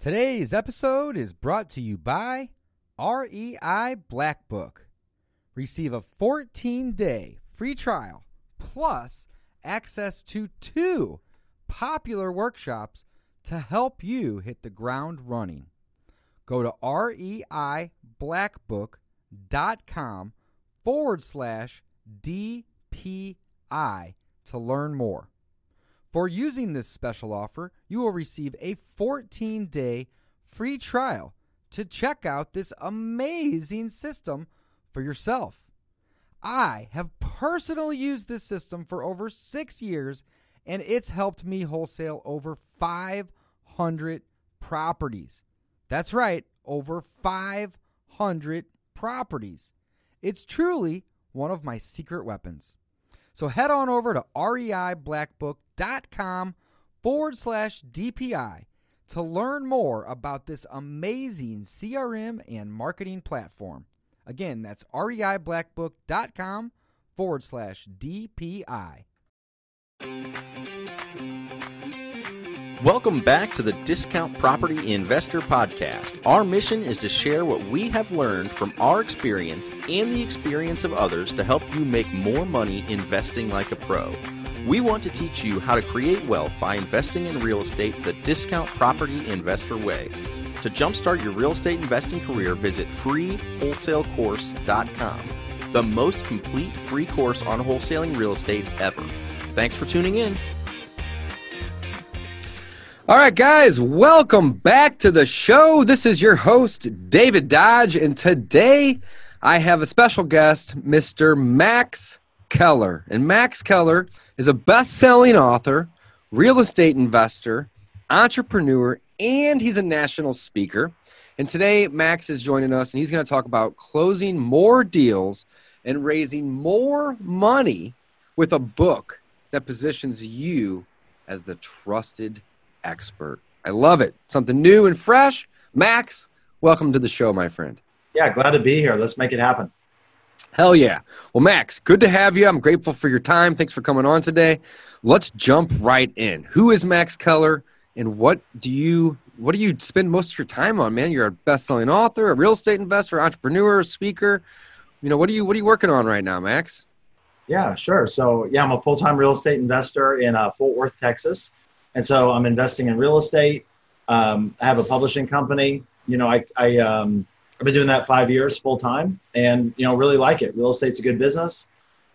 Today's episode is brought to you by REI Black Book. Receive a 14 day free trial plus access to two popular workshops to help you hit the ground running. Go to reiblackbook.com forward slash DPI to learn more. For using this special offer, you will receive a 14 day free trial to check out this amazing system for yourself. I have personally used this system for over six years, and it's helped me wholesale over 500 properties. That's right, over 500 properties. It's truly one of my secret weapons. So head on over to reiblackbook.com forward slash DPI to learn more about this amazing CRM and marketing platform. Again, that's reiblackbook.com forward slash DPI. Welcome back to the Discount Property Investor Podcast. Our mission is to share what we have learned from our experience and the experience of others to help you make more money investing like a pro. We want to teach you how to create wealth by investing in real estate the Discount Property Investor way. To jumpstart your real estate investing career, visit freewholesalecourse.com, the most complete free course on wholesaling real estate ever. Thanks for tuning in. All right, guys, welcome back to the show. This is your host, David Dodge, and today I have a special guest, Mr. Max Keller. And Max Keller is a best selling author, real estate investor, entrepreneur, and he's a national speaker. And today, Max is joining us, and he's going to talk about closing more deals and raising more money with a book that positions you as the trusted expert. I love it. Something new and fresh. Max, welcome to the show, my friend. Yeah, glad to be here. Let's make it happen. Hell yeah. Well, Max, good to have you. I'm grateful for your time. Thanks for coming on today. Let's jump right in. Who is Max Keller and what do you what do you spend most of your time on, man? You're a best-selling author, a real estate investor, entrepreneur, speaker. You know, what are you what are you working on right now, Max? Yeah, sure. So, yeah, I'm a full-time real estate investor in uh, Fort Worth, Texas. And so I'm investing in real estate. Um, I have a publishing company. You know, I, I, um, I've been doing that five years full time and, you know, really like it. Real estate's a good business.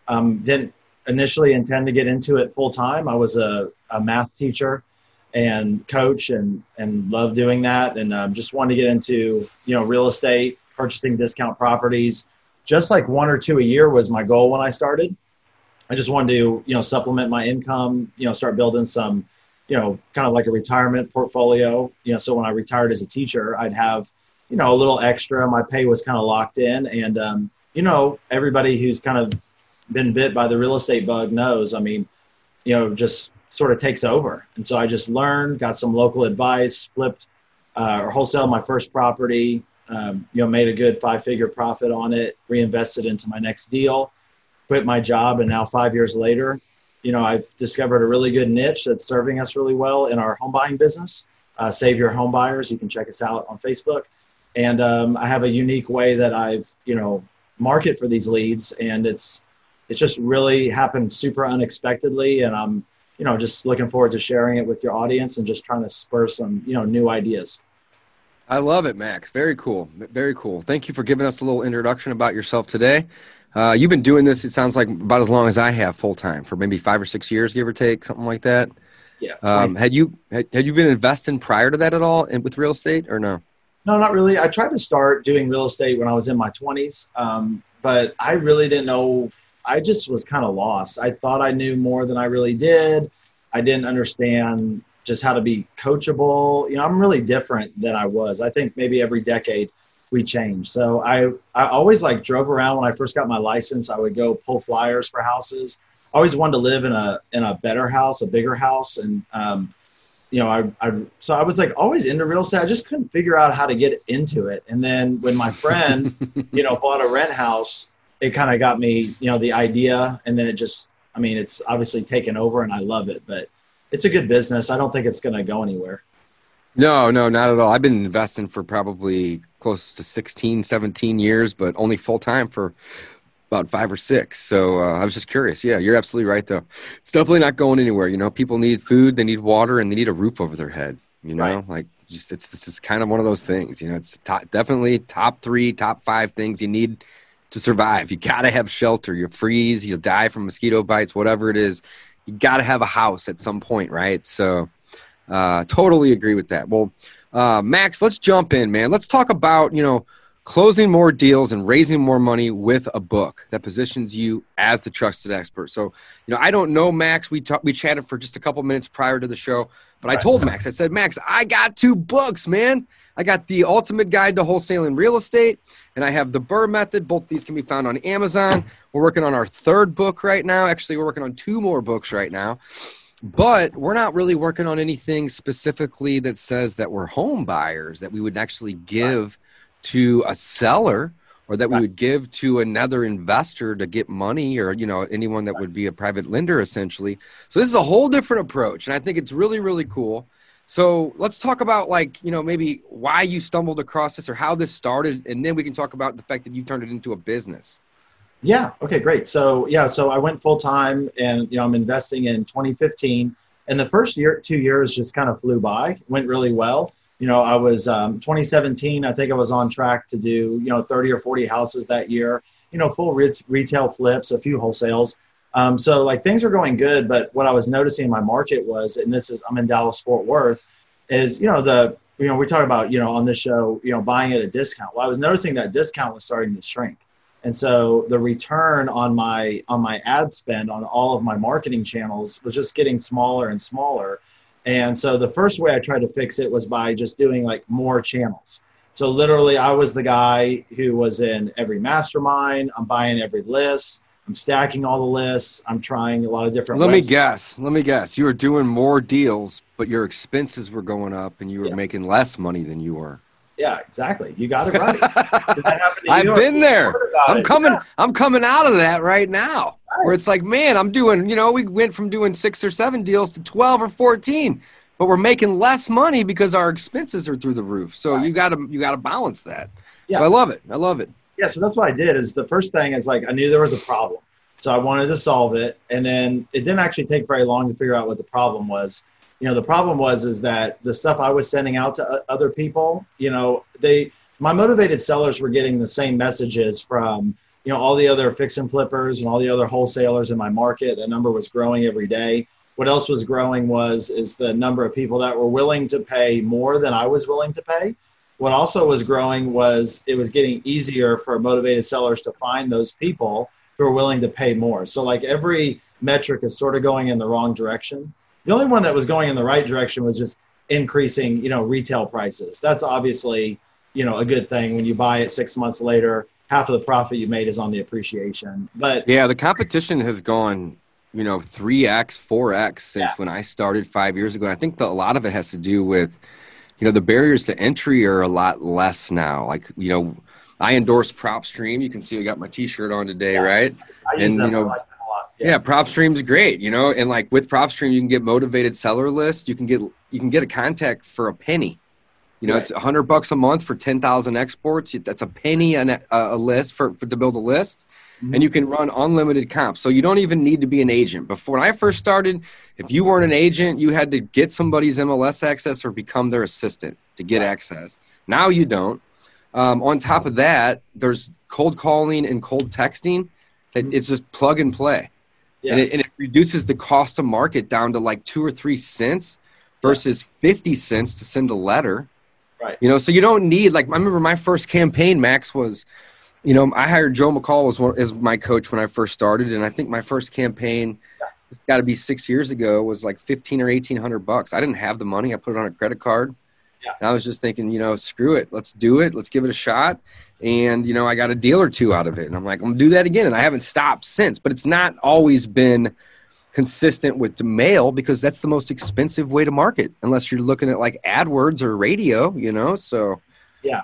Um, didn't initially intend to get into it full time. I was a, a math teacher and coach and, and love doing that. And um, just wanted to get into, you know, real estate, purchasing discount properties. Just like one or two a year was my goal when I started. I just wanted to, you know, supplement my income, you know, start building some, you know, kind of like a retirement portfolio. You know, so when I retired as a teacher, I'd have, you know, a little extra. My pay was kind of locked in, and um, you know, everybody who's kind of been bit by the real estate bug knows. I mean, you know, just sort of takes over. And so I just learned, got some local advice, flipped uh, or wholesaled my first property. Um, you know, made a good five-figure profit on it, reinvested into my next deal, quit my job, and now five years later, you know, I've discovered a really good niche that's serving us really well in our home buying business. Uh, Save Your Home Buyers. You can check us out on Facebook. And um, I have a unique way that I've, you know, market for these leads, and it's it's just really happened super unexpectedly, and I'm, you know, just looking forward to sharing it with your audience and just trying to spur some, you know, new ideas. I love it, Max. Very cool. Very cool. Thank you for giving us a little introduction about yourself today. Uh, you've been doing this, it sounds like, about as long as I have full time, for maybe five or six years, give or take, something like that. Yeah. Um, had you had, had you been investing prior to that at all in, with real estate or no? No, not really. I tried to start doing real estate when I was in my 20s, um, but I really didn't know. I just was kind of lost. I thought I knew more than I really did. I didn't understand just how to be coachable. You know, I'm really different than I was. I think maybe every decade we change. So I, I always like drove around when I first got my license. I would go pull flyers for houses. I always wanted to live in a in a better house, a bigger house, and um, you know, I, I so I was like always into real estate. I just couldn't figure out how to get into it. And then when my friend, you know, bought a rent house, it kind of got me, you know, the idea. And then it just, I mean, it's obviously taken over, and I love it. But it's a good business. I don't think it's going to go anywhere. No, no, not at all. I've been investing for probably close to 16, 17 years, but only full time for about five or six. So uh, I was just curious. Yeah, you're absolutely right, though. It's definitely not going anywhere. You know, people need food, they need water, and they need a roof over their head. You know, right. like just it's this is kind of one of those things. You know, it's top, definitely top three, top five things you need to survive. You got to have shelter. You freeze, you'll die from mosquito bites, whatever it is. You got to have a house at some point, right? So, uh, totally agree with that. Well, uh, Max, let's jump in, man. Let's talk about you know closing more deals and raising more money with a book that positions you as the trusted expert. So, you know, I don't know Max. We talked, we chatted for just a couple minutes prior to the show, but I told Max, I said, Max, I got two books, man. I got the Ultimate Guide to Wholesaling Real Estate, and I have the BRRRR Method. Both these can be found on Amazon. We're working on our third book right now. Actually, we're working on two more books right now. But we're not really working on anything specifically that says that we're home buyers, that we would actually give to a seller or that we would give to another investor to get money or you know anyone that would be a private lender essentially so this is a whole different approach and i think it's really really cool so let's talk about like you know maybe why you stumbled across this or how this started, and then we can talk about the fact that you turned it into a business. Yeah. Okay. Great. So yeah. So I went full time, and you know I'm investing in 2015, and the first year, two years just kind of flew by. Went really well. You know, I was um, 2017. I think I was on track to do you know 30 or 40 houses that year. You know, full re- retail flips, a few wholesales. Um, so like things were going good, but what I was noticing in my market was, and this is I'm in Dallas Fort Worth, is you know the you know we talk about you know on this show you know buying at a discount. Well, I was noticing that discount was starting to shrink, and so the return on my on my ad spend on all of my marketing channels was just getting smaller and smaller. And so the first way I tried to fix it was by just doing like more channels. So literally, I was the guy who was in every mastermind. I'm buying every list. I'm stacking all the lists. I'm trying a lot of different. Let websites. me guess. Let me guess. You were doing more deals, but your expenses were going up, and you were yeah. making less money than you were. Yeah, exactly. You got it right. I've been there. I'm it. coming. Yeah. I'm coming out of that right now, right. where it's like, man, I'm doing. You know, we went from doing six or seven deals to twelve or fourteen, but we're making less money because our expenses are through the roof. So right. you got to you got to balance that. Yeah. So I love it. I love it yeah, so that's what I did. Is the first thing is like I knew there was a problem, so I wanted to solve it, and then it didn't actually take very long to figure out what the problem was. You know, the problem was is that the stuff I was sending out to other people, you know, they my motivated sellers were getting the same messages from you know all the other fix and flippers and all the other wholesalers in my market. That number was growing every day. What else was growing was is the number of people that were willing to pay more than I was willing to pay what also was growing was it was getting easier for motivated sellers to find those people who are willing to pay more. So like every metric is sort of going in the wrong direction. The only one that was going in the right direction was just increasing, you know, retail prices. That's obviously, you know, a good thing when you buy it 6 months later, half of the profit you made is on the appreciation. But Yeah, the competition has gone you know 3x 4x since yeah. when i started five years ago i think the, a lot of it has to do with you know the barriers to entry are a lot less now like you know i endorse propstream you can see i got my t-shirt on today yeah. right and you know yeah. yeah propstream's great you know and like with propstream you can get motivated seller list you can get you can get a contact for a penny you know right. it's a hundred bucks a month for 10,000 exports that's a penny a, a list for, for to build a list mm-hmm. and you can run unlimited comps. So you don't even need to be an agent. Before when I first started, if you weren't an agent, you had to get somebody's MLS access or become their assistant to get right. access. Now you don't. Um, on top of that, there's cold calling and cold texting. That mm-hmm. it's just plug and play, yeah. and, it, and it reduces the cost to market down to like two or three cents versus yeah. 50 cents to send a letter. Right. You know, so you don't need like I remember my first campaign, Max was you know, I hired Joe McCall as, one, as my coach when I first started, and I think my first campaign, it's got to be six years ago, was like fifteen or eighteen hundred bucks. I didn't have the money; I put it on a credit card. Yeah. And I was just thinking, you know, screw it, let's do it, let's give it a shot. And you know, I got a deal or two out of it, and I'm like, I'm gonna do that again, and I haven't stopped since. But it's not always been consistent with the mail because that's the most expensive way to market, unless you're looking at like AdWords or radio, you know. So, yeah,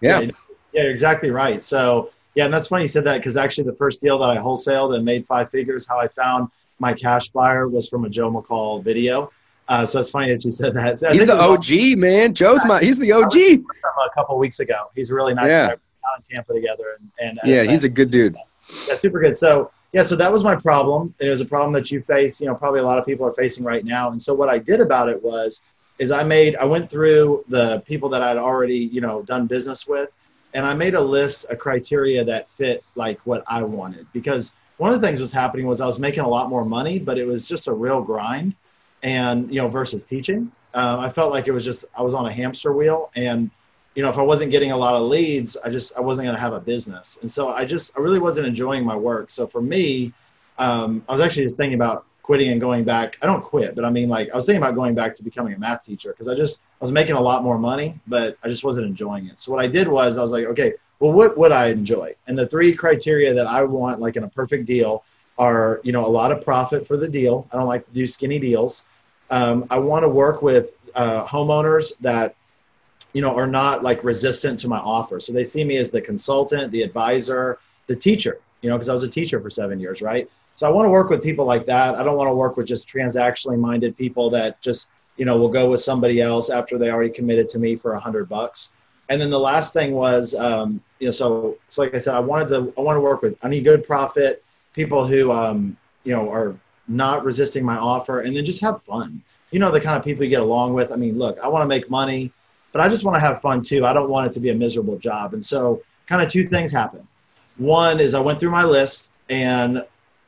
yeah. yeah yeah, you're exactly right. So yeah, and that's funny you said that because actually the first deal that I wholesaled and made five figures, how I found my cash buyer was from a Joe McCall video. Uh, so it's funny that you said that. So he's the OG, man. Joe's my. He's the OG. A couple weeks ago. He's really nice yeah. Out in Tampa together, and, and uh, yeah, he's a good dude. Yeah, super good. So yeah, so that was my problem. And It was a problem that you face. You know, probably a lot of people are facing right now. And so what I did about it was, is I made I went through the people that I'd already you know done business with, and I made a list, a criteria that fit like what I wanted because one of the things was happening was I was making a lot more money, but it was just a real grind and you know versus teaching. Uh, i felt like it was just i was on a hamster wheel and you know if i wasn't getting a lot of leads i just i wasn't going to have a business. And so i just i really wasn't enjoying my work. So for me um, i was actually just thinking about quitting and going back. I don't quit but i mean like i was thinking about going back to becoming a math teacher because i just i was making a lot more money but i just wasn't enjoying it. So what i did was i was like okay well what would i enjoy? And the three criteria that i want like in a perfect deal are you know a lot of profit for the deal. I don't like to do skinny deals. Um, I want to work with uh, homeowners that you know are not like resistant to my offer. So they see me as the consultant, the advisor, the teacher. You know, because I was a teacher for seven years, right? So I want to work with people like that. I don't want to work with just transactionally minded people that just you know will go with somebody else after they already committed to me for a hundred bucks. And then the last thing was, um, you know, so so like I said, I wanted to I want to work with I need good profit people who um, you know are not resisting my offer, and then just have fun. You know the kind of people you get along with. I mean, look, I want to make money, but I just want to have fun too. I don't want it to be a miserable job. And so, kind of two things happen. One is I went through my list, and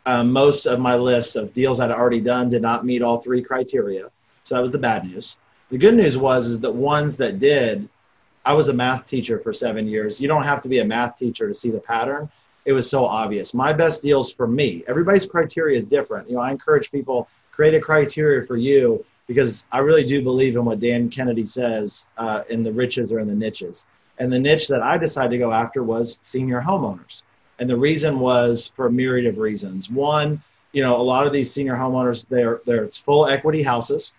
uh, most of my list of deals I'd already done did not meet all three criteria. So that was the bad news. The good news was is that ones that did, I was a math teacher for seven years. You don't have to be a math teacher to see the pattern it was so obvious. My best deals for me, everybody's criteria is different. You know, I encourage people create a criteria for you because I really do believe in what Dan Kennedy says uh, in the riches or in the niches. And the niche that I decided to go after was senior homeowners. And the reason was for a myriad of reasons. One, you know, a lot of these senior homeowners, they're, they're full equity houses.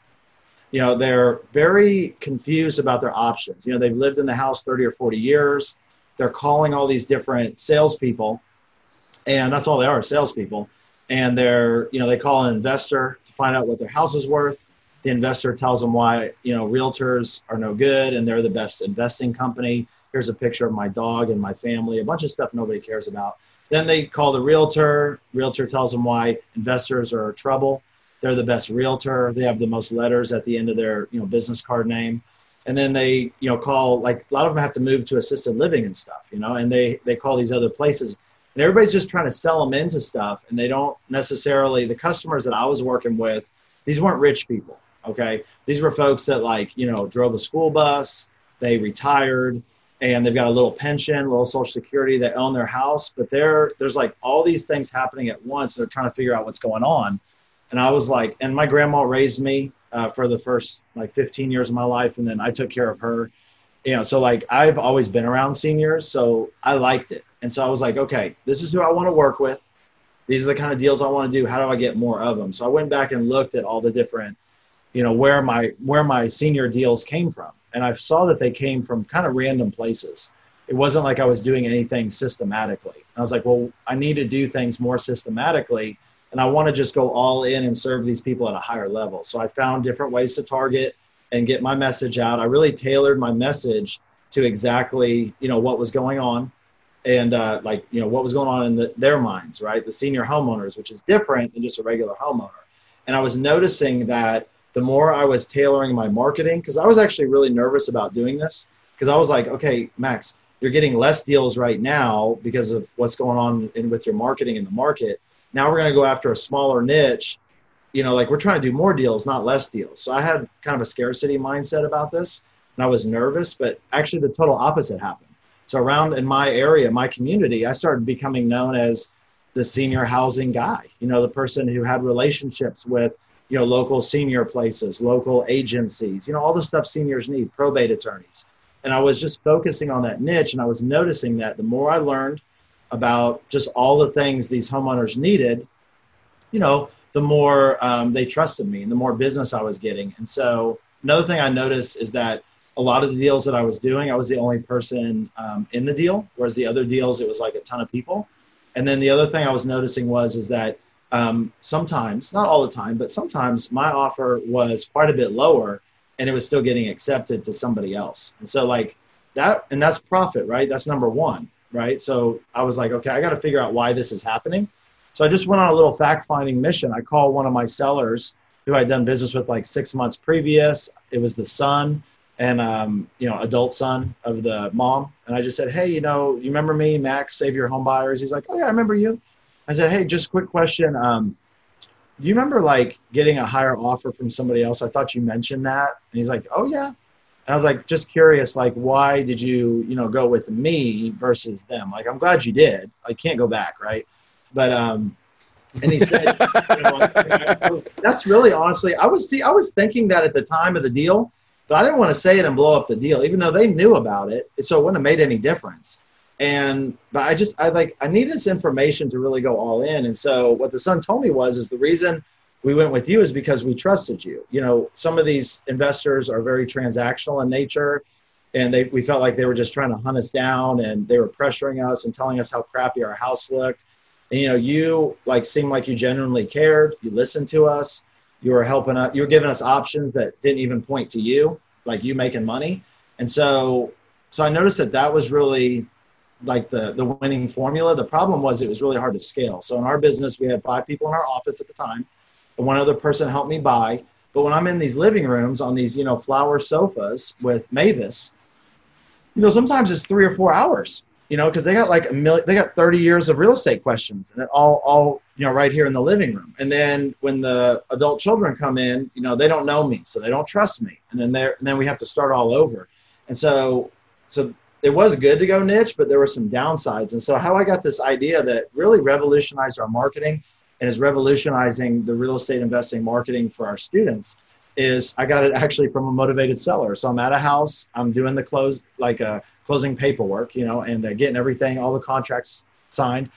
You know, they're very confused about their options. You know, they've lived in the house 30 or 40 years they're calling all these different salespeople, and that's all they are, salespeople. And they're, you know, they call an investor to find out what their house is worth. The investor tells them why, you know, realtors are no good and they're the best investing company. Here's a picture of my dog and my family, a bunch of stuff nobody cares about. Then they call the realtor. Realtor tells them why investors are trouble. They're the best realtor. They have the most letters at the end of their, you know, business card name and then they you know call like a lot of them have to move to assisted living and stuff you know and they they call these other places. And everybody's just trying to sell them into stuff and they don't necessarily the customers that i was working with these weren't rich people okay? These were folks that like you know drove a school bus they retired and they've got a little pension a little social security they own their house but there there's like all these things happening at once they're trying to figure out what's going on. And i was like and my grandma raised me uh, for the first like 15 years of my life, and then I took care of her. You know, so like I've always been around seniors, so I liked it, and so I was like, okay, this is who I want to work with. These are the kind of deals I want to do. How do I get more of them? So I went back and looked at all the different, you know, where my where my senior deals came from, and I saw that they came from kind of random places. It wasn't like I was doing anything systematically. I was like, well, I need to do things more systematically and I want to just go all in and serve these people at a higher level. So I found different ways to target and get my message out. I really tailored my message to exactly you know what was going on and uh, like you know what was going on in the, their minds, right? The senior homeowners, which is different than just a regular homeowner. And I was noticing that the more I was tailoring my marketing, because I was actually really nervous about doing this, because I was like, okay, Max, you're getting less deals right now because of what's going on in, with your marketing in the market now we're going to go after a smaller niche. You know, like we're trying to do more deals, not less deals. So I had kind of a scarcity mindset about this, and I was nervous. But actually, the total opposite happened. So around in my area, my community, I started becoming known as the senior housing guy. You know, the person who had relationships with you know local senior places, local agencies. You know, all the stuff seniors need, probate attorneys. And I was just focusing on that niche, and I was noticing that the more I learned about just all the things these homeowners needed, you know, the more um, they trusted me and the more business I was getting. And so another thing I noticed is that a lot of the deals that I was doing, I was the only person um, in the deal, whereas the other deals, it was like a ton of people. And then the other thing I was noticing was is that um, sometimes, not all the time, but sometimes my offer was quite a bit lower and it was still getting accepted to somebody else. And so, like that, and that's profit, right? That's number one, right? So I was like, okay, I got to figure out why this is happening. So I just went on a little fact finding mission. I called one of my sellers who I'd done business with like six months previous. It was the son and um, you know adult son of the mom and i just said hey you know you remember me max save your home buyers he's like oh yeah i remember you I said, hey, just quick question. Um, you remember like getting a higher offer from somebody else? I thought you mentioned that. And he's like, oh yeah. And I was like, just curious, like, why did you, you know, go with me versus them? Like, I'm glad you did. I can't go back, right? But um, and he said, you know, that's really honestly, I was see, I was thinking that at the time of the deal, but I didn't want to say it and blow up the deal, even though they knew about it, so it wouldn't have made any difference and but i just i like i need this information to really go all in and so what the son told me was is the reason we went with you is because we trusted you. You know some of these investors are very transactional in nature and they we felt like they were just trying to hunt us down and they were pressuring us and telling us how crappy our house looked. And you know you like seemed like you genuinely cared. You listened to us. You were helping us you were giving us options that didn't even point to you like you making money. And so so i noticed that that was really like the the winning formula. The problem was it was really hard to scale. So in our business, we had five people in our office at the time, one other person helped me buy. But when I'm in these living rooms on these you know flower sofas with Mavis, you know sometimes it's three or four hours. You know because they got like a million, they got 30 years of real estate questions, and it all all you know right here in the living room. And then when the adult children come in, you know they don't know me, so they don't trust me, and then they and then we have to start all over. And so so it was good to go niche, but there were some downsides. And so, how I got this idea that really revolutionized our marketing and is revolutionizing the real estate investing marketing for our students is I got it actually from a motivated seller. So I'm at a house, I'm doing the close, like a uh, closing paperwork, you know, and uh, getting everything, all the contracts signed.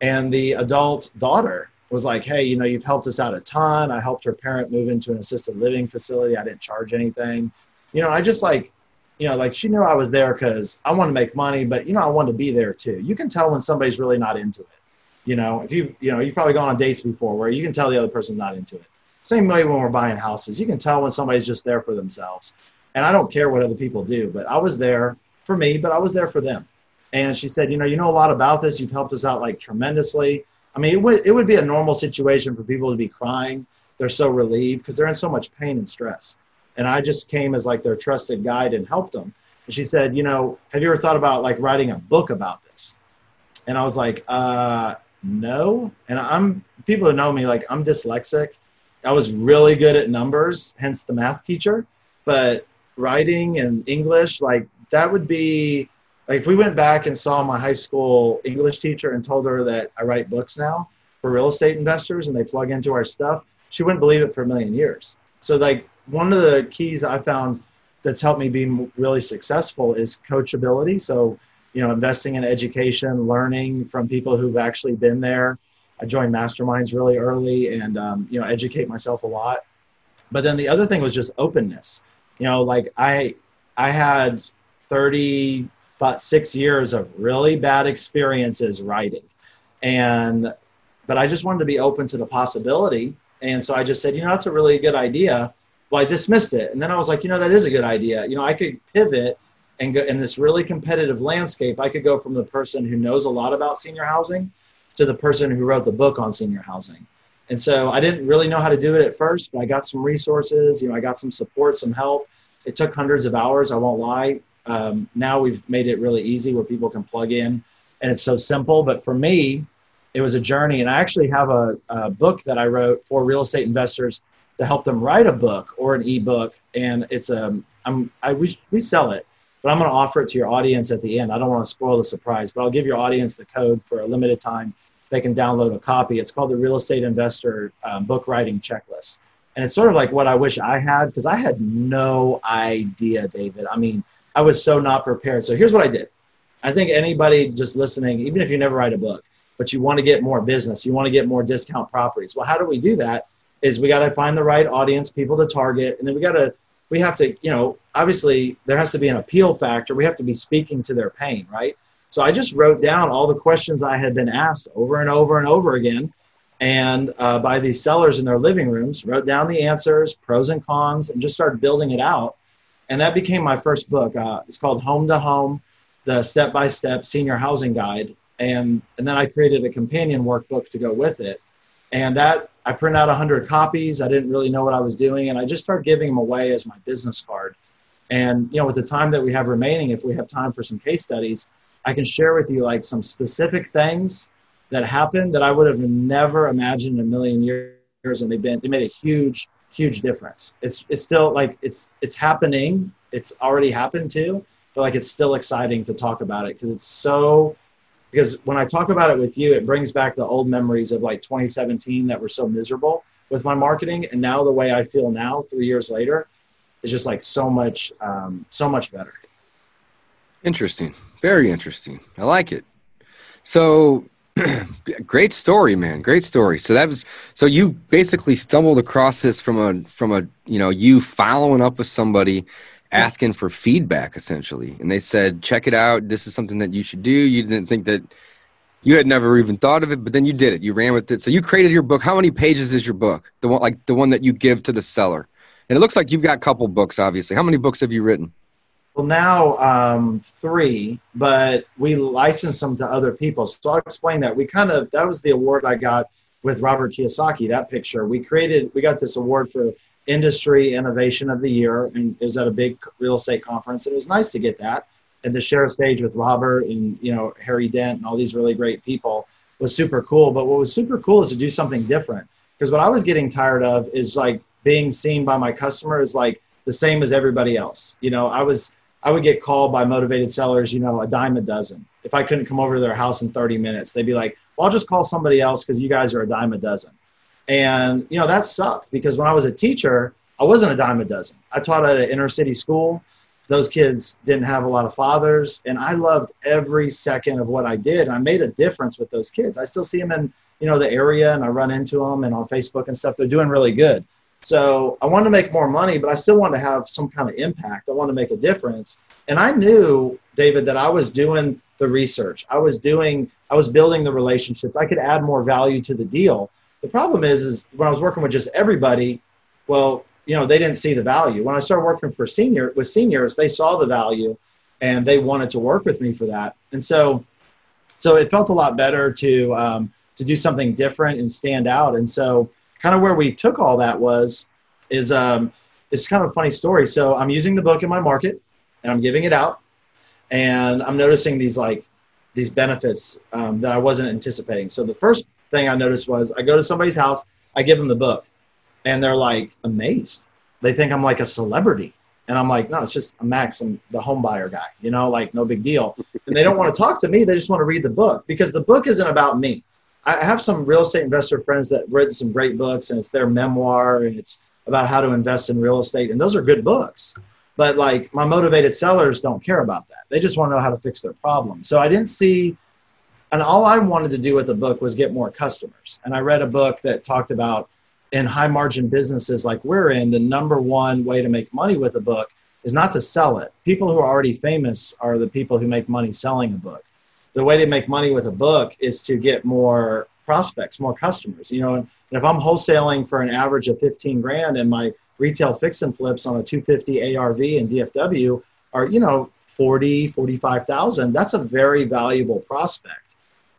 And the adult daughter was like, Hey, you know, you've helped us out a ton. I helped her parent move into an assisted living facility. I didn't charge anything. You know, I just like you know, like she knew I was there because I want to make money, but you know, I want to be there too. You can tell when somebody's really not into it. You know, if you, you know, you've probably gone on dates before where you can tell the other person's not into it. Same way when we're buying houses, you can tell when somebody's just there for themselves. And I don't care what other people do, but I was there for me, but I was there for them. And she said, you know, you know a lot about this. You've helped us out like tremendously. I mean, it would, it would be a normal situation for people to be crying. They're so relieved because they're in so much pain and stress and I just came as like their trusted guide and helped them. And she said, you know, have you ever thought about like writing a book about this? And I was like, uh, no. And I'm people who know me, like I'm dyslexic. I was really good at numbers, hence the math teacher. But writing and English, like that would be like if we went back and saw my high school English teacher and told her that I write books now for real estate investors and they plug into our stuff, she wouldn't believe it for a million years. So like one of the keys I found that's helped me be really successful is coachability. So, you know, investing in education, learning from people who've actually been there. I joined masterminds really early and, um, you know, educate myself a lot. But then the other thing was just openness. You know, like I, I had 36 years of really bad experiences writing. And, but I just wanted to be open to the possibility. And so I just said, you know, that's a really good idea well, I dismissed it. And then I was like, you know, that is a good idea. You know, I could pivot and go in this really competitive landscape. I could go from the person who knows a lot about senior housing to the person who wrote the book on senior housing. And so I didn't really know how to do it at first, but I got some resources. You know, I got some support, some help. It took hundreds of hours. I won't lie. Um, now we've made it really easy where people can plug in, and it's so simple. But for me, it was a journey. And I actually have a, a book that I wrote for real estate investors to help them write a book or an ebook. And it's a, um, I'm, I, we, we sell it, but I'm going to offer it to your audience at the end. I don't want to spoil the surprise, but I'll give your audience the code for a limited time. They can download a copy. It's called the Real Estate Investor um, Book Writing Checklist. And it's sort of like what I wish I had because I had no idea, David. I mean, I was so not prepared. So here's what I did. I think anybody just listening, even if you never write a book, but you want to get more business, you want to get more discount properties. Well, how do we do that? is we got to find the right audience, people to target, and then we got to we have to you know obviously there has to be an appeal factor. We have to be speaking to their pain, right? So I just wrote down all the questions I had been asked over and over and over again, and uh, by these sellers in their living rooms, wrote down the answers, pros and cons, and just started building it out. And that became my first book. Uh, it's called Home to Home, the step by step senior housing guide. And, and then I created a companion workbook to go with it. And that I print out 100 copies. I didn't really know what I was doing. And I just started giving them away as my business card. And, you know, with the time that we have remaining, if we have time for some case studies, I can share with you like some specific things that happened that I would have never imagined in a million years, and they've been they made a huge huge difference. It's it's still like it's it's happening. It's already happened too, but like it's still exciting to talk about it because it's so because when I talk about it with you, it brings back the old memories of like 2017 that were so miserable with my marketing, and now the way I feel now, three years later, is just like so much um, so much better. Interesting, very interesting. I like it. So great story man great story so that was so you basically stumbled across this from a from a you know you following up with somebody asking for feedback essentially. And they said check it out. This is something that you should do. You didn't think that you had never even thought of it but then you did it. You ran with it. So you created your book. How many pages is your book? The one like the one that you give to the seller. And it looks like you've got a couple books obviously. How many books have you written? Well, now um, three, but we licensed them to other people. So I'll explain that. We kind of that was the award I got with Robert Kiyosaki. That picture. We created. We got this award for industry innovation of the year, and it was at a big real estate conference. And It was nice to get that and to share a stage with Robert and you know Harry Dent and all these really great people was super cool. But what was super cool is to do something different because what I was getting tired of is like being seen by my customer is like the same as everybody else. You know, I was I would get called by motivated sellers, you know, a dime a dozen. If I couldn't come over to their house in 30 minutes, they'd be like, well, I'll just call somebody else because you guys are a dime a dozen. And, you know, that sucked because when I was a teacher, I wasn't a dime a dozen. I taught at an inner city school. Those kids didn't have a lot of fathers. And I loved every second of what I did. I made a difference with those kids. I still see them in, you know, the area and I run into them and on Facebook and stuff. They're doing really good. So I wanted to make more money, but I still wanted to have some kind of impact. I wanted to make a difference. And I knew, David, that I was doing the research. I was doing, I was building the relationships. I could add more value to the deal. The problem is, is when I was working with just everybody, well, you know, they didn't see the value. When I started working for senior with seniors, they saw the value and they wanted to work with me for that. And so, so it felt a lot better to, um, to do something different and stand out. And so, kind of where we took all that was is um, it's kind of a funny story. So I'm using the book in my market and I'm giving it out, and I'm noticing these like these benefits um, that I wasn't anticipating. So the first thing I noticed was I go to somebody's house, I give them the book, and they're like amazed. They think I'm like a celebrity. And I'm like, no, it's just a Max and the home buyer guy, you know, like no big deal. And they don't want to talk to me. They just want to read the book because the book isn't about me. I have some real estate investor friends that read some great books and it's their memoir and it's about how to invest in real estate. And those are good books. But like my motivated sellers don't care about that. They just want to know how to fix their problem. So I didn't see, and all I wanted to do with the book was get more customers. And I read a book that talked about in high margin businesses like we're in, the number one way to make money with a book is not to sell it. People who are already famous are the people who make money selling a book the way to make money with a book is to get more prospects, more customers. You know, and if I'm wholesaling for an average of 15 grand and my retail fix and flips on a 250 ARV and DFW are, you know, 40, 45,000, that's a very valuable prospect.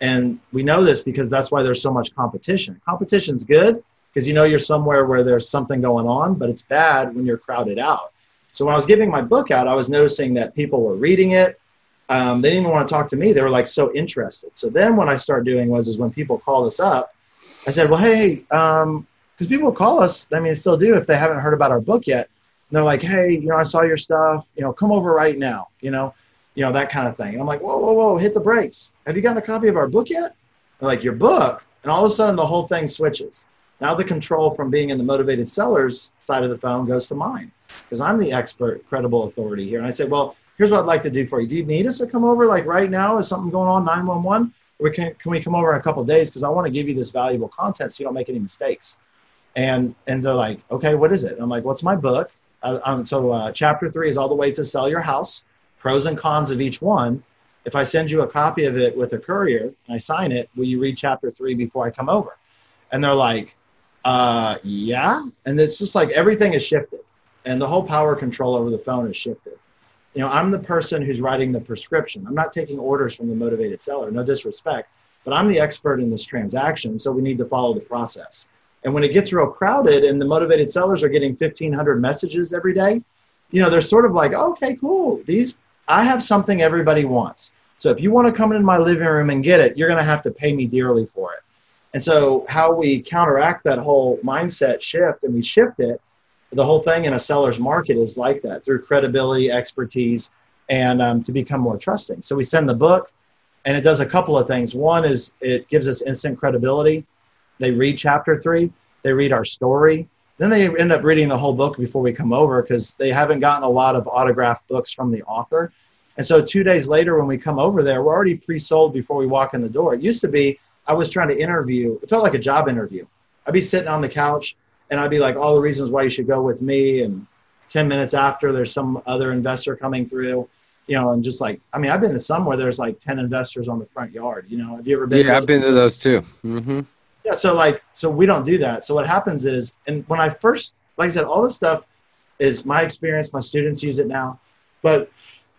And we know this because that's why there's so much competition. Competition's good because you know you're somewhere where there's something going on, but it's bad when you're crowded out. So when I was giving my book out, I was noticing that people were reading it, um, they didn't even want to talk to me. They were like so interested. So then what I started doing was is when people call us up, I said, well, hey, because um, people call us, I mean, still do if they haven't heard about our book yet. And they're like, hey, you know, I saw your stuff. You know, come over right now. You know, you know that kind of thing. And I'm like, whoa, whoa, whoa, hit the brakes. Have you gotten a copy of our book yet? They're like, your book, and all of a sudden the whole thing switches. Now the control from being in the motivated sellers side of the phone goes to mine because I'm the expert, credible authority here. And I said, well, here's what I'd like to do for you. Do you need us to come over like right now? Is something going on 911? We can, can we come over in a couple days? Because I want to give you this valuable content so you don't make any mistakes. And, and they're like, okay, what is it? And I'm like, what's my book? Uh, um, so uh, chapter three is all the ways to sell your house, pros and cons of each one. If I send you a copy of it with a courier and I sign it, will you read chapter three before I come over? And they're like, uh, yeah. And it's just like everything is shifted and the whole power control over the phone is shifted. You know, I'm the person who's writing the prescription. I'm not taking orders from the motivated seller, no disrespect, but I'm the expert in this transaction. So we need to follow the process. And when it gets real crowded and the motivated sellers are getting 1500 messages every day, you know, they're sort of like, okay, cool. These, I have something everybody wants. So if you want to come into my living room and get it, you're going to have to pay me dearly for it. And so how we counteract that whole mindset shift and we shift it, the whole thing in a seller's market is like that through credibility, expertise, and um, to become more trusting. So we send the book and it does a couple of things. One is it gives us instant credibility. They read chapter three, they read our story, then they end up reading the whole book before we come over because they haven't gotten a lot of autographed books from the author. And so two days later, when we come over there, we're already pre-sold before we walk in the door. It used to be I was trying to interview. It felt like a job interview. I'd be sitting on the couch and I'd be like, all the reasons why you should go with me. And 10 minutes after, there's some other investor coming through, you know, and just like, I mean, I've been to some where there's like 10 investors on the front yard. You know, have you ever been? Yeah, I've been to those too. Mm-hmm. Yeah. So, like, so we don't do that. So, what happens is, and when I first, like I said, all this stuff is my experience. My students use it now, but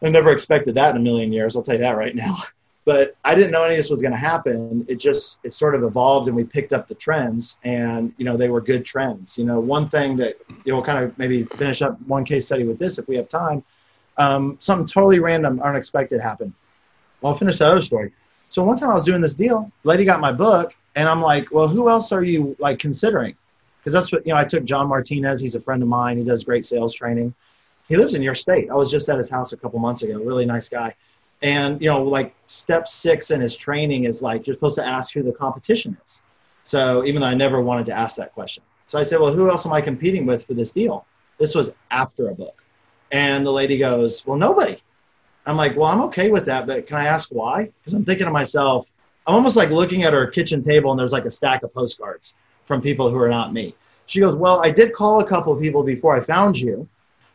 I never expected that in a million years. I'll tell you that right now. but I didn't know any of this was going to happen. It just it sort of evolved, and we picked up the trends, and you know they were good trends. You know, one thing that you know, kind of maybe finish up one case study with this if we have time. Um, something totally random, unexpected happened. Well, I'll finish that other story. So one time I was doing this deal, lady got my book, and I'm like, well, who else are you like considering? Because that's what you know. I took John Martinez. He's a friend of mine. He does great sales training. He lives in your state. I was just at his house a couple months ago. Really nice guy and you know like step six in his training is like you're supposed to ask who the competition is so even though i never wanted to ask that question so i said well who else am i competing with for this deal this was after a book and the lady goes well nobody i'm like well i'm okay with that but can i ask why because i'm thinking to myself i'm almost like looking at her kitchen table and there's like a stack of postcards from people who are not me she goes well i did call a couple of people before i found you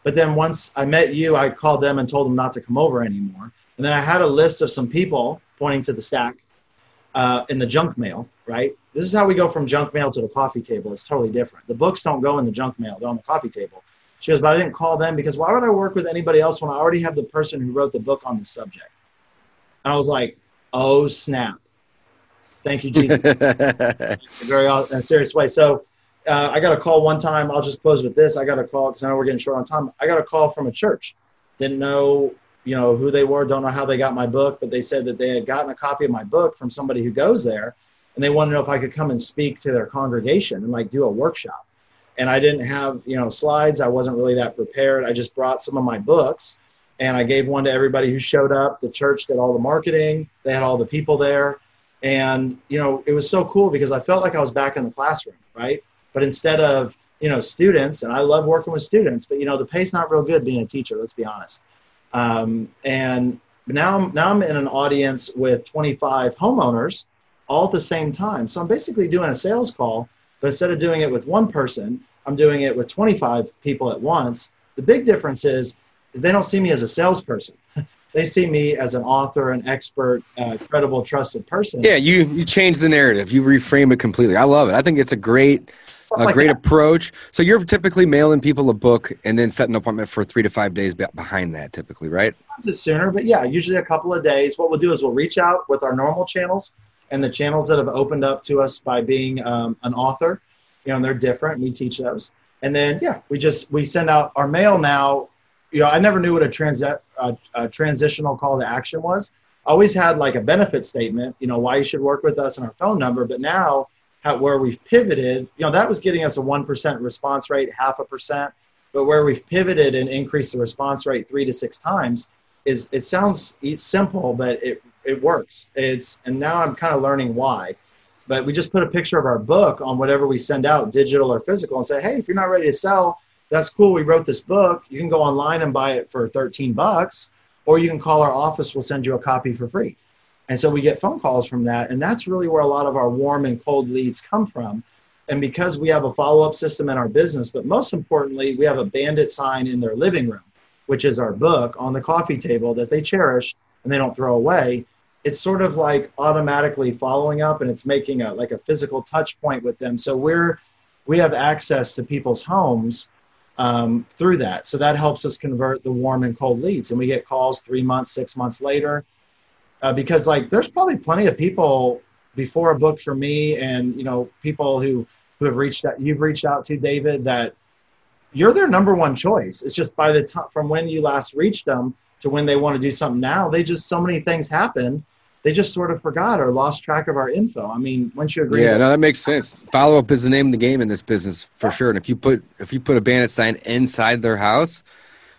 but then once i met you i called them and told them not to come over anymore and then I had a list of some people pointing to the stack uh, in the junk mail, right? This is how we go from junk mail to the coffee table. It's totally different. The books don't go in the junk mail, they're on the coffee table. She goes, but I didn't call them because why would I work with anybody else when I already have the person who wrote the book on the subject? And I was like, oh, snap. Thank you, Jesus. very uh, serious way. So uh, I got a call one time. I'll just close with this. I got a call because I know we're getting short on time. I got a call from a church. Didn't know you know who they were don't know how they got my book but they said that they had gotten a copy of my book from somebody who goes there and they wanted to know if i could come and speak to their congregation and like do a workshop and i didn't have you know slides i wasn't really that prepared i just brought some of my books and i gave one to everybody who showed up the church did all the marketing they had all the people there and you know it was so cool because i felt like i was back in the classroom right but instead of you know students and i love working with students but you know the pay's not real good being a teacher let's be honest um, and now I'm, now I'm in an audience with 25 homeowners all at the same time. So I'm basically doing a sales call, but instead of doing it with one person, I'm doing it with 25 people at once. The big difference is, is they don't see me as a salesperson. they see me as an author, an expert, uh, credible, trusted person. Yeah, you you change the narrative. You reframe it completely. I love it. I think it's a great a like great that. approach. So you're typically mailing people a book and then setting an appointment for three to five days behind that, typically, right? It's sooner, but yeah, usually a couple of days. What we'll do is we'll reach out with our normal channels and the channels that have opened up to us by being um, an author. You know, they're different. We teach those, and then yeah, we just we send out our mail now. You know, I never knew what a, transi- a, a transitional call to action was. I always had like a benefit statement. You know, why you should work with us and our phone number, but now where we've pivoted, you know, that was getting us a 1% response rate, half a percent. But where we've pivoted and increased the response rate three to six times is it sounds simple, but it, it works. It's, and now I'm kind of learning why. But we just put a picture of our book on whatever we send out, digital or physical, and say, hey, if you're not ready to sell, that's cool. We wrote this book. You can go online and buy it for 13 bucks, or you can call our office. We'll send you a copy for free. And so we get phone calls from that. And that's really where a lot of our warm and cold leads come from. And because we have a follow up system in our business, but most importantly, we have a bandit sign in their living room, which is our book on the coffee table that they cherish and they don't throw away. it's sort of like automatically following up and it's making a like a physical touch point with them so we're we have access to people's homes um, through that. So that helps us convert the warm and cold leads. And we get calls three months six months later uh, because like there's probably plenty of people before a book for me and you know people who who have reached out you've reached out to david that you're their number one choice. It's just by the time from when you last reached them to when they want to do something now they just so many things happen they just sort of forgot or lost track of our info. I mean, once you agree, yeah, that, no, that makes sense. Follow up is the name of the game in this business for sure. And if you put if you put a bandit sign inside their house,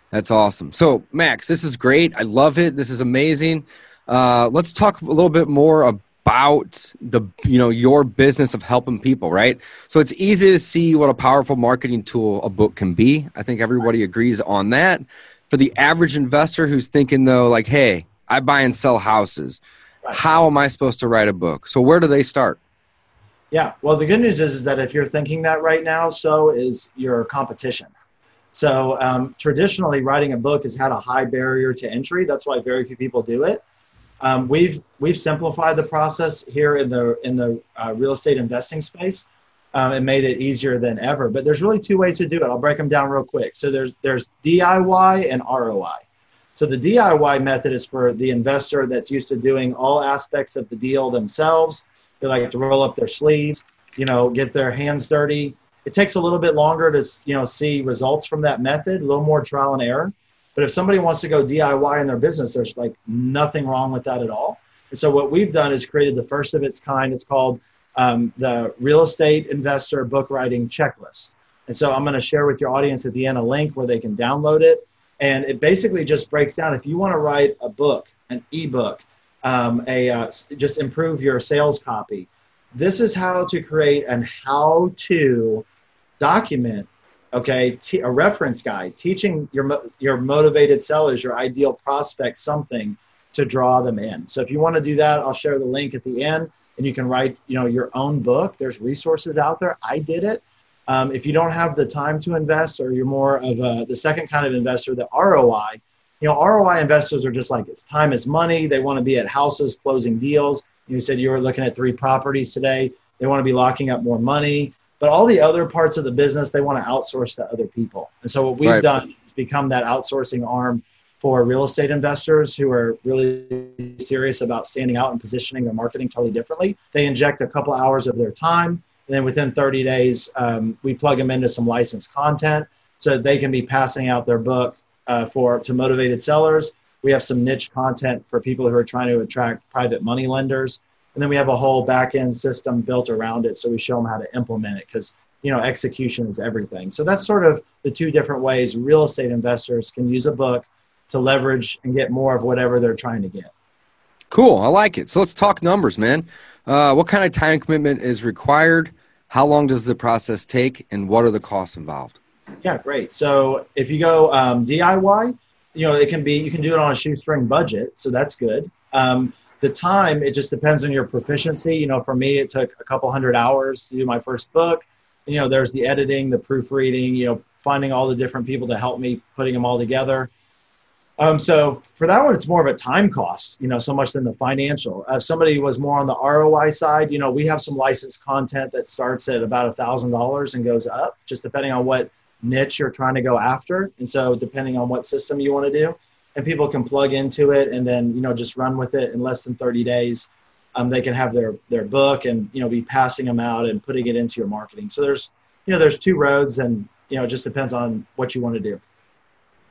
that's awesome. So, Max, this is great. I love it. This is amazing. Uh, let's talk a little bit more about the you know your business of helping people, right? So it's easy to see what a powerful marketing tool a book can be. I think everybody agrees on that. For the average investor who's thinking though, like, hey, I buy and sell houses how am I supposed to write a book? So where do they start? Yeah, well, the good news is, is that if you're thinking that right now, so is your competition. So um, traditionally, writing a book has had a high barrier to entry. That's why very few people do it. Um, we've we've simplified the process here in the in the uh, real estate investing space um, and made it easier than ever. But there's really two ways to do it. I'll break them down real quick. So there's there's DIY and ROI. So the DIY method is for the investor that's used to doing all aspects of the deal themselves. They like to roll up their sleeves, you know, get their hands dirty. It takes a little bit longer to, you know, see results from that method, a little more trial and error. But if somebody wants to go DIY in their business, there's like nothing wrong with that at all. And so what we've done is created the first of its kind. It's called um, the Real Estate Investor Book Writing Checklist. And so I'm going to share with your audience at the end a link where they can download it and it basically just breaks down if you want to write a book, an ebook, um, a uh, just improve your sales copy. This is how to create an how-to document. Okay, T- a reference guide teaching your your motivated sellers, your ideal prospects, something to draw them in. So if you want to do that, I'll share the link at the end, and you can write you know your own book. There's resources out there. I did it. Um, if you don't have the time to invest, or you're more of a, the second kind of investor, the ROI, you know, ROI investors are just like it's time is money. They want to be at houses closing deals. You said you were looking at three properties today. They want to be locking up more money. But all the other parts of the business, they want to outsource to other people. And so what we've right. done is become that outsourcing arm for real estate investors who are really serious about standing out and positioning their marketing totally differently. They inject a couple hours of their time and then within 30 days, um, we plug them into some licensed content so that they can be passing out their book uh, for to motivated sellers. We have some niche content for people who are trying to attract private money lenders. And then we have a whole back end system built around it. So we show them how to implement it because you know execution is everything. So that's sort of the two different ways real estate investors can use a book to leverage and get more of whatever they're trying to get. Cool. I like it. So let's talk numbers, man. Uh, what kind of time commitment is required? How long does the process take, and what are the costs involved? Yeah, great. So if you go um, DIY, you know it can be you can do it on a shoestring budget, so that's good. Um, the time it just depends on your proficiency. You know, for me, it took a couple hundred hours to do my first book. You know, there's the editing, the proofreading. You know, finding all the different people to help me putting them all together. Um, so for that one, it's more of a time cost, you know, so much than the financial. If somebody was more on the ROI side, you know, we have some licensed content that starts at about a thousand dollars and goes up, just depending on what niche you're trying to go after, and so depending on what system you want to do, and people can plug into it and then you know just run with it in less than 30 days. Um, they can have their their book and you know be passing them out and putting it into your marketing. So there's you know there's two roads, and you know it just depends on what you want to do.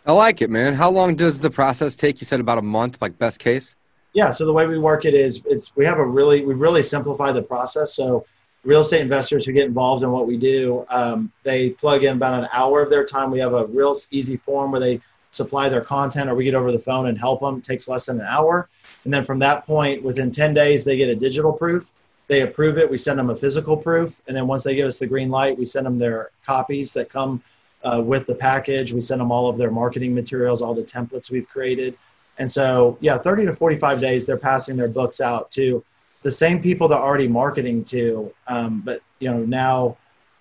I like it, man. How long does the process take? You said about a month, like best case. Yeah. So the way we work it is, it's we have a really we really simplify the process. So real estate investors who get involved in what we do, um, they plug in about an hour of their time. We have a real easy form where they supply their content, or we get over the phone and help them. It takes less than an hour, and then from that point, within ten days, they get a digital proof. They approve it. We send them a physical proof, and then once they give us the green light, we send them their copies that come uh, with the package. We send them all of their marketing materials, all the templates we've created. And so, yeah, 30 to 45 days, they're passing their books out to the same people they're already marketing to. Um, but, you know, now,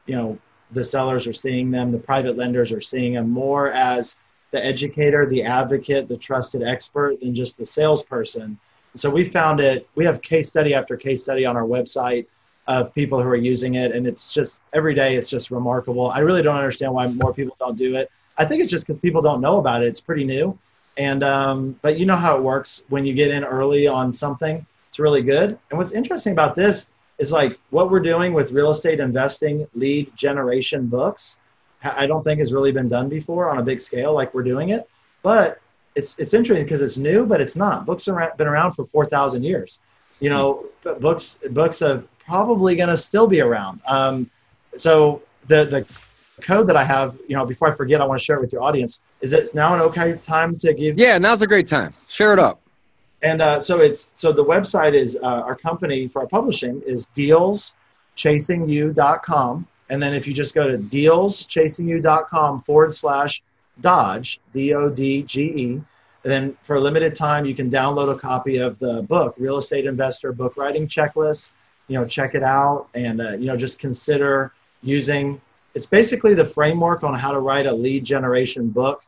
you know, the sellers are seeing them, the private lenders are seeing them more as the educator, the advocate, the trusted expert than just the salesperson. So we found it. We have case study after case study on our website of people who are using it, and it's just every day. It's just remarkable. I really don't understand why more people don't do it. I think it's just because people don't know about it. It's pretty new, and um, but you know how it works when you get in early on something. It's really good. And what's interesting about this is like what we're doing with real estate investing lead generation books. I don't think has really been done before on a big scale like we're doing it, but it's it's interesting because it's new, but it's not. Books have been around for four thousand years. You know, books books are probably going to still be around. Um, so the the code that I have, you know, before I forget, I want to share it with your audience. Is it's now an okay time to give? Yeah, now's a great time. Share it up. And uh, so it's so the website is uh, our company for our publishing is dealschasingyou.com. And then if you just go to dealschasingyou.com forward slash Dodge, D O D G E. And then for a limited time, you can download a copy of the book, Real Estate Investor Book Writing Checklist. You know, check it out and, uh, you know, just consider using it's basically the framework on how to write a lead generation book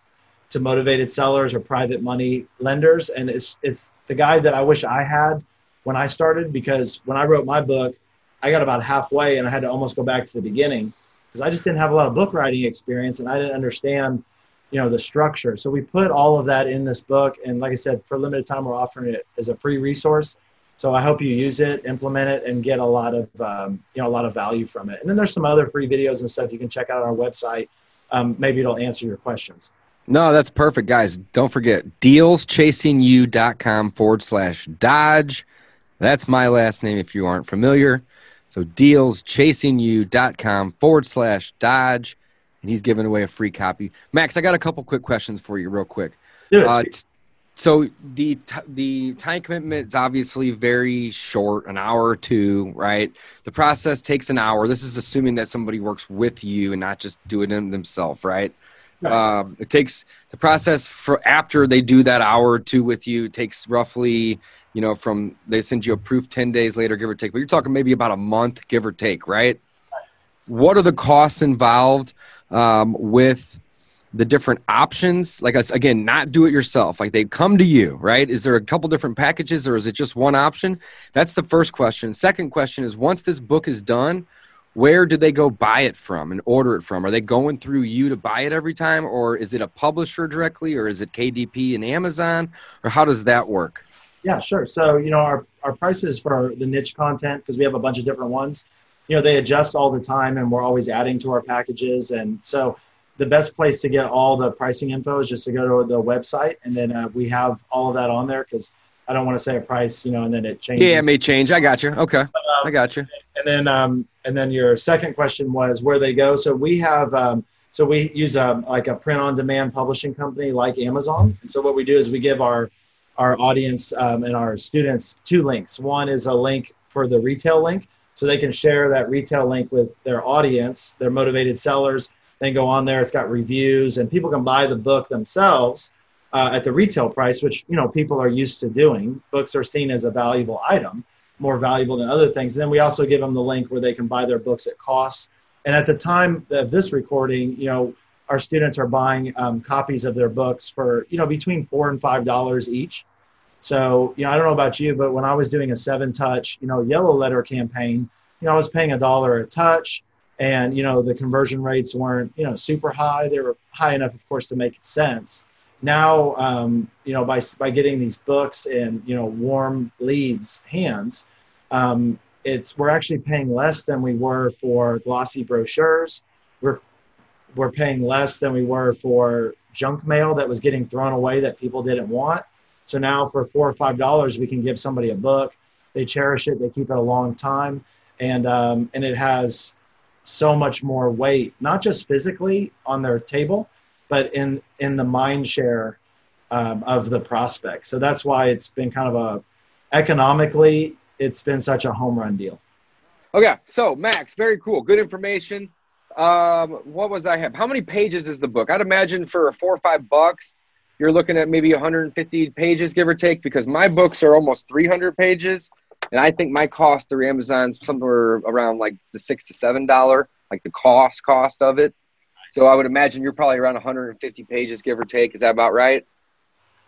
to motivated sellers or private money lenders. And it's, it's the guide that I wish I had when I started because when I wrote my book, I got about halfway and I had to almost go back to the beginning because I just didn't have a lot of book writing experience and I didn't understand you know the structure so we put all of that in this book and like i said for a limited time we're offering it as a free resource so i hope you use it implement it and get a lot of um, you know a lot of value from it. And then there's some other free videos and stuff you can check out on our website. Um, maybe it'll answer your questions. No that's perfect guys. Don't forget dealschasingyou.com forward slash dodge. That's my last name if you aren't familiar. So dealschasingyou.com forward slash dodge and he's giving away a free copy. Max, I got a couple quick questions for you, real quick. Uh, so the t- the time commitment is obviously very short, an hour or two, right? The process takes an hour. This is assuming that somebody works with you and not just do it themselves, right? right. Um, it takes the process for after they do that hour or two with you. It takes roughly, you know, from they send you a proof ten days later, give or take. But you're talking maybe about a month, give or take, right? What are the costs involved? um, with the different options. Like us again not do it yourself. Like they come to you right? Is there a couple different packages or is it just one option? That's the first question. Second question is once this book is done where do they go buy it from and order it from? Are they going through you to buy it every time or is it a publisher directly or is it kdp and amazon? Or how does that work? Yeah sure. So you know our, our prices for the niche content because we have a bunch of different ones you know they adjust all the time and we're always adding to our packages. And so the best place to get all the pricing info is just to go to the website and then uh, we have all of that on there because i don't want to say a price you know and then it changes. Yeah it may change. I got you okay. Um, i got you and then um, and then your second question was where they go. So we have um, so we use a, um, like a print on demand publishing company like amazon. And so what we do is we give our our audience um, and our students two links. One is a link for the retail link so they can share that retail link with their audience, their motivated sellers. Then go on there. It's got reviews, and people can buy the book themselves uh, at the retail price, which you know people are used to doing. Books are seen as a valuable item, more valuable than other things. And then we also give them the link where they can buy their books at cost. And at the time of this recording, you know, our students are buying um, copies of their books for you know between four and five dollars each. So, you know, I don't know about you, but when I was doing a seven touch, you know, yellow letter campaign, you know, I was paying a dollar a touch and, you know, the conversion rates weren't, you know, super high. They were high enough, of course, to make sense. Now, um, you know, by, by getting these books in, you know, warm leads hands, um, it's, we're actually paying less than we were for glossy brochures. We're, we're paying less than we were for junk mail that was getting thrown away that people didn't want so now for four or five dollars, we can give somebody a book. They cherish it. They keep it a long time, and um, and it has so much more weight, not just physically on their table, but in in the mind share um, of the prospect. So that's why it's been kind of a economically, it's been such a home run deal. Okay, so Max, very cool, good information. Um, what was I have? How many pages is the book? I'd imagine for four or five bucks, you're looking at maybe 150 pages, give or take, because my books are almost 300 pages, and I think my cost through Amazon's somewhere around like the six to seven dollar, like the cost cost of it. So I would imagine you're probably around 150 pages, give or take. Is that about right?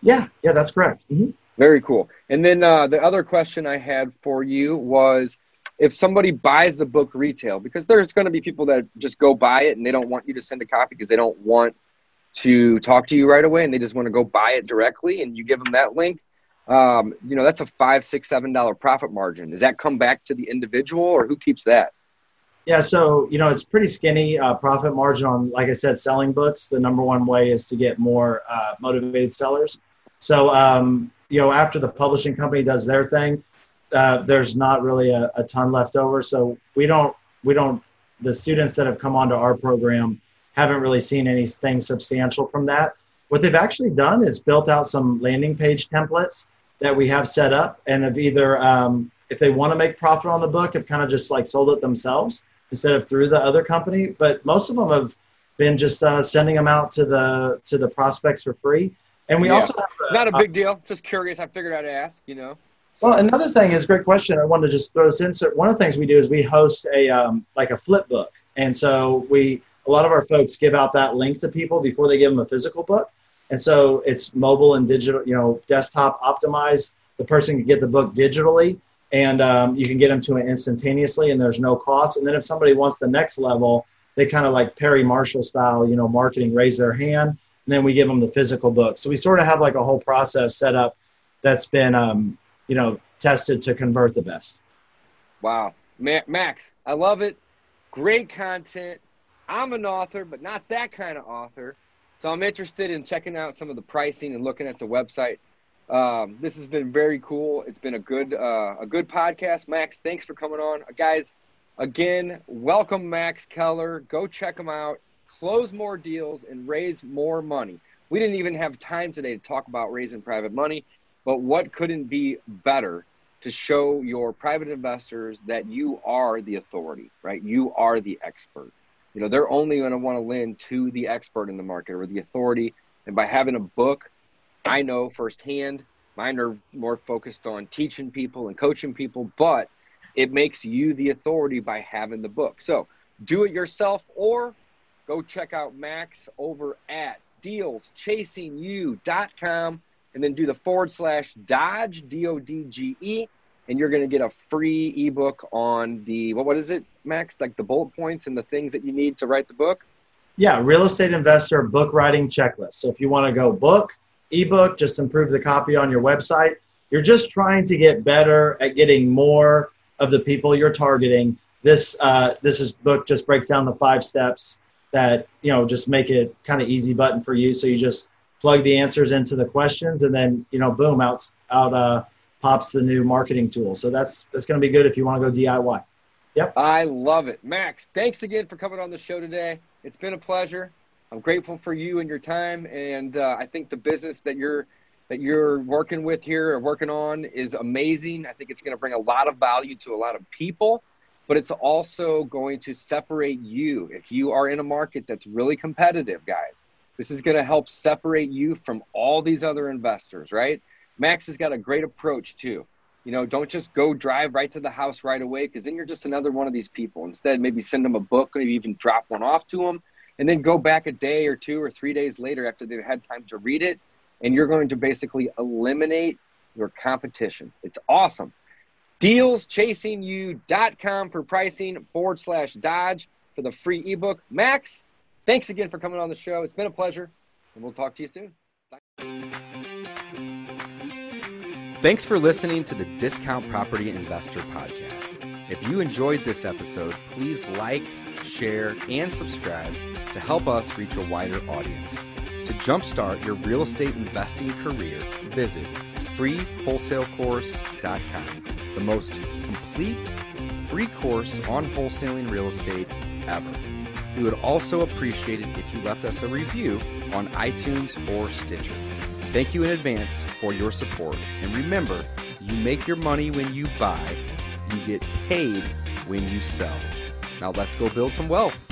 Yeah, yeah, that's correct. Mm-hmm. Very cool. And then uh, the other question I had for you was if somebody buys the book retail, because there's going to be people that just go buy it and they don't want you to send a copy because they don't want to talk to you right away and they just want to go buy it directly and you give them that link. Um, you know, that's a five, six, seven dollar profit margin. Does that come back to the individual or who keeps that? Yeah, so you know it's pretty skinny uh, profit margin on, like I said, selling books. The number one way is to get more uh, motivated sellers. So um, you know, after the publishing company does their thing, uh, there's not really a, a, ton left over. So we don't, we don't, the students that have come onto our program haven't really seen anything substantial from that. What they've actually done is built out some landing page templates that we have set up and have either, um, if they want to make profit on the book, have kind of just like sold it themselves instead of through the other company. But most of them have been just uh, sending them out to the to the prospects for free. And we yeah. also a, not a big deal. Just curious. I figured I'd ask. You know. Well, another thing is great question. I wanted to just throw this in. So one of the things we do is we host a um, like a flip book, and so we a lot of our folks give out that link to people before they give them a physical book, and so it's mobile and digital, you know, desktop optimized. The person can get the book digitally, and um, you can get them to it instantaneously, and there's no cost. And then if somebody wants the next level, they kind of like Perry Marshall style, you know, marketing, raise their hand, and then we give them the physical book. So we sort of have like a whole process set up that's been um, you know, tested to convert the best. Wow. Max, I love it. Great content. I'm an author, but not that kind of author. So I'm interested in checking out some of the pricing and looking at the website. Um, this has been very cool. It's been a good uh, a good podcast. Max, thanks for coming on, guys. Again, welcome Max Keller. Go check him out. Close more deals and raise more money. We didn't even have time today to talk about raising private money. But what couldn't be better to show your private investors that you are the authority, right? You are the expert. You know, they're only going to want to lend to the expert in the market or the authority. And by having a book, I know firsthand, mine are more focused on teaching people and coaching people, but it makes you the authority by having the book. So do it yourself or go check out Max over at dealschasingyou.com and then do the forward slash Dodge, D O D G E, and you're going to get a free ebook on the what, what is it, Max? Like the bullet points and the things that you need to write the book? Yeah, real estate investor book writing checklist. So if you want to go book, ebook, just improve the copy on your website. You're just trying to get better at getting more of the people you're targeting. This uh, this is book just breaks down the five steps that you know just make it kind of easy button for you. So you just plug the answers into the questions, and then you know, boom, out out uh, pops the new marketing tool. So that's that's going to be good if you want to go DIY. Yep. I love it, Max. Thanks again for coming on the show today. It's been a pleasure. I'm grateful for you and your time, and uh, I think the business that you're that you're working with here or working on is amazing. I think it's going to bring a lot of value to a lot of people, but it's also going to separate you if you are in a market that's really competitive, guys. This is going to help separate you from all these other investors, right? Max has got a great approach too. You know, don't just go drive right to the house right away because then you're just another one of these people. Instead, maybe send them a book, maybe even drop one off to them, and then go back a day or two or three days later after they've had time to read it. And you're going to basically eliminate your competition. It's awesome. Dealschasingyou.com for pricing forward slash Dodge for the free ebook. Max, Thanks again for coming on the show. It's been a pleasure, and we'll talk to you soon. Thanks for listening to the Discount Property Investor Podcast. If you enjoyed this episode, please like, share, and subscribe to help us reach a wider audience. To jumpstart your real estate investing career, visit freewholesalecourse.com, the most complete free course on wholesaling real estate ever. We would also appreciate it if you left us a review on iTunes or Stitcher. Thank you in advance for your support. And remember, you make your money when you buy, you get paid when you sell. Now let's go build some wealth.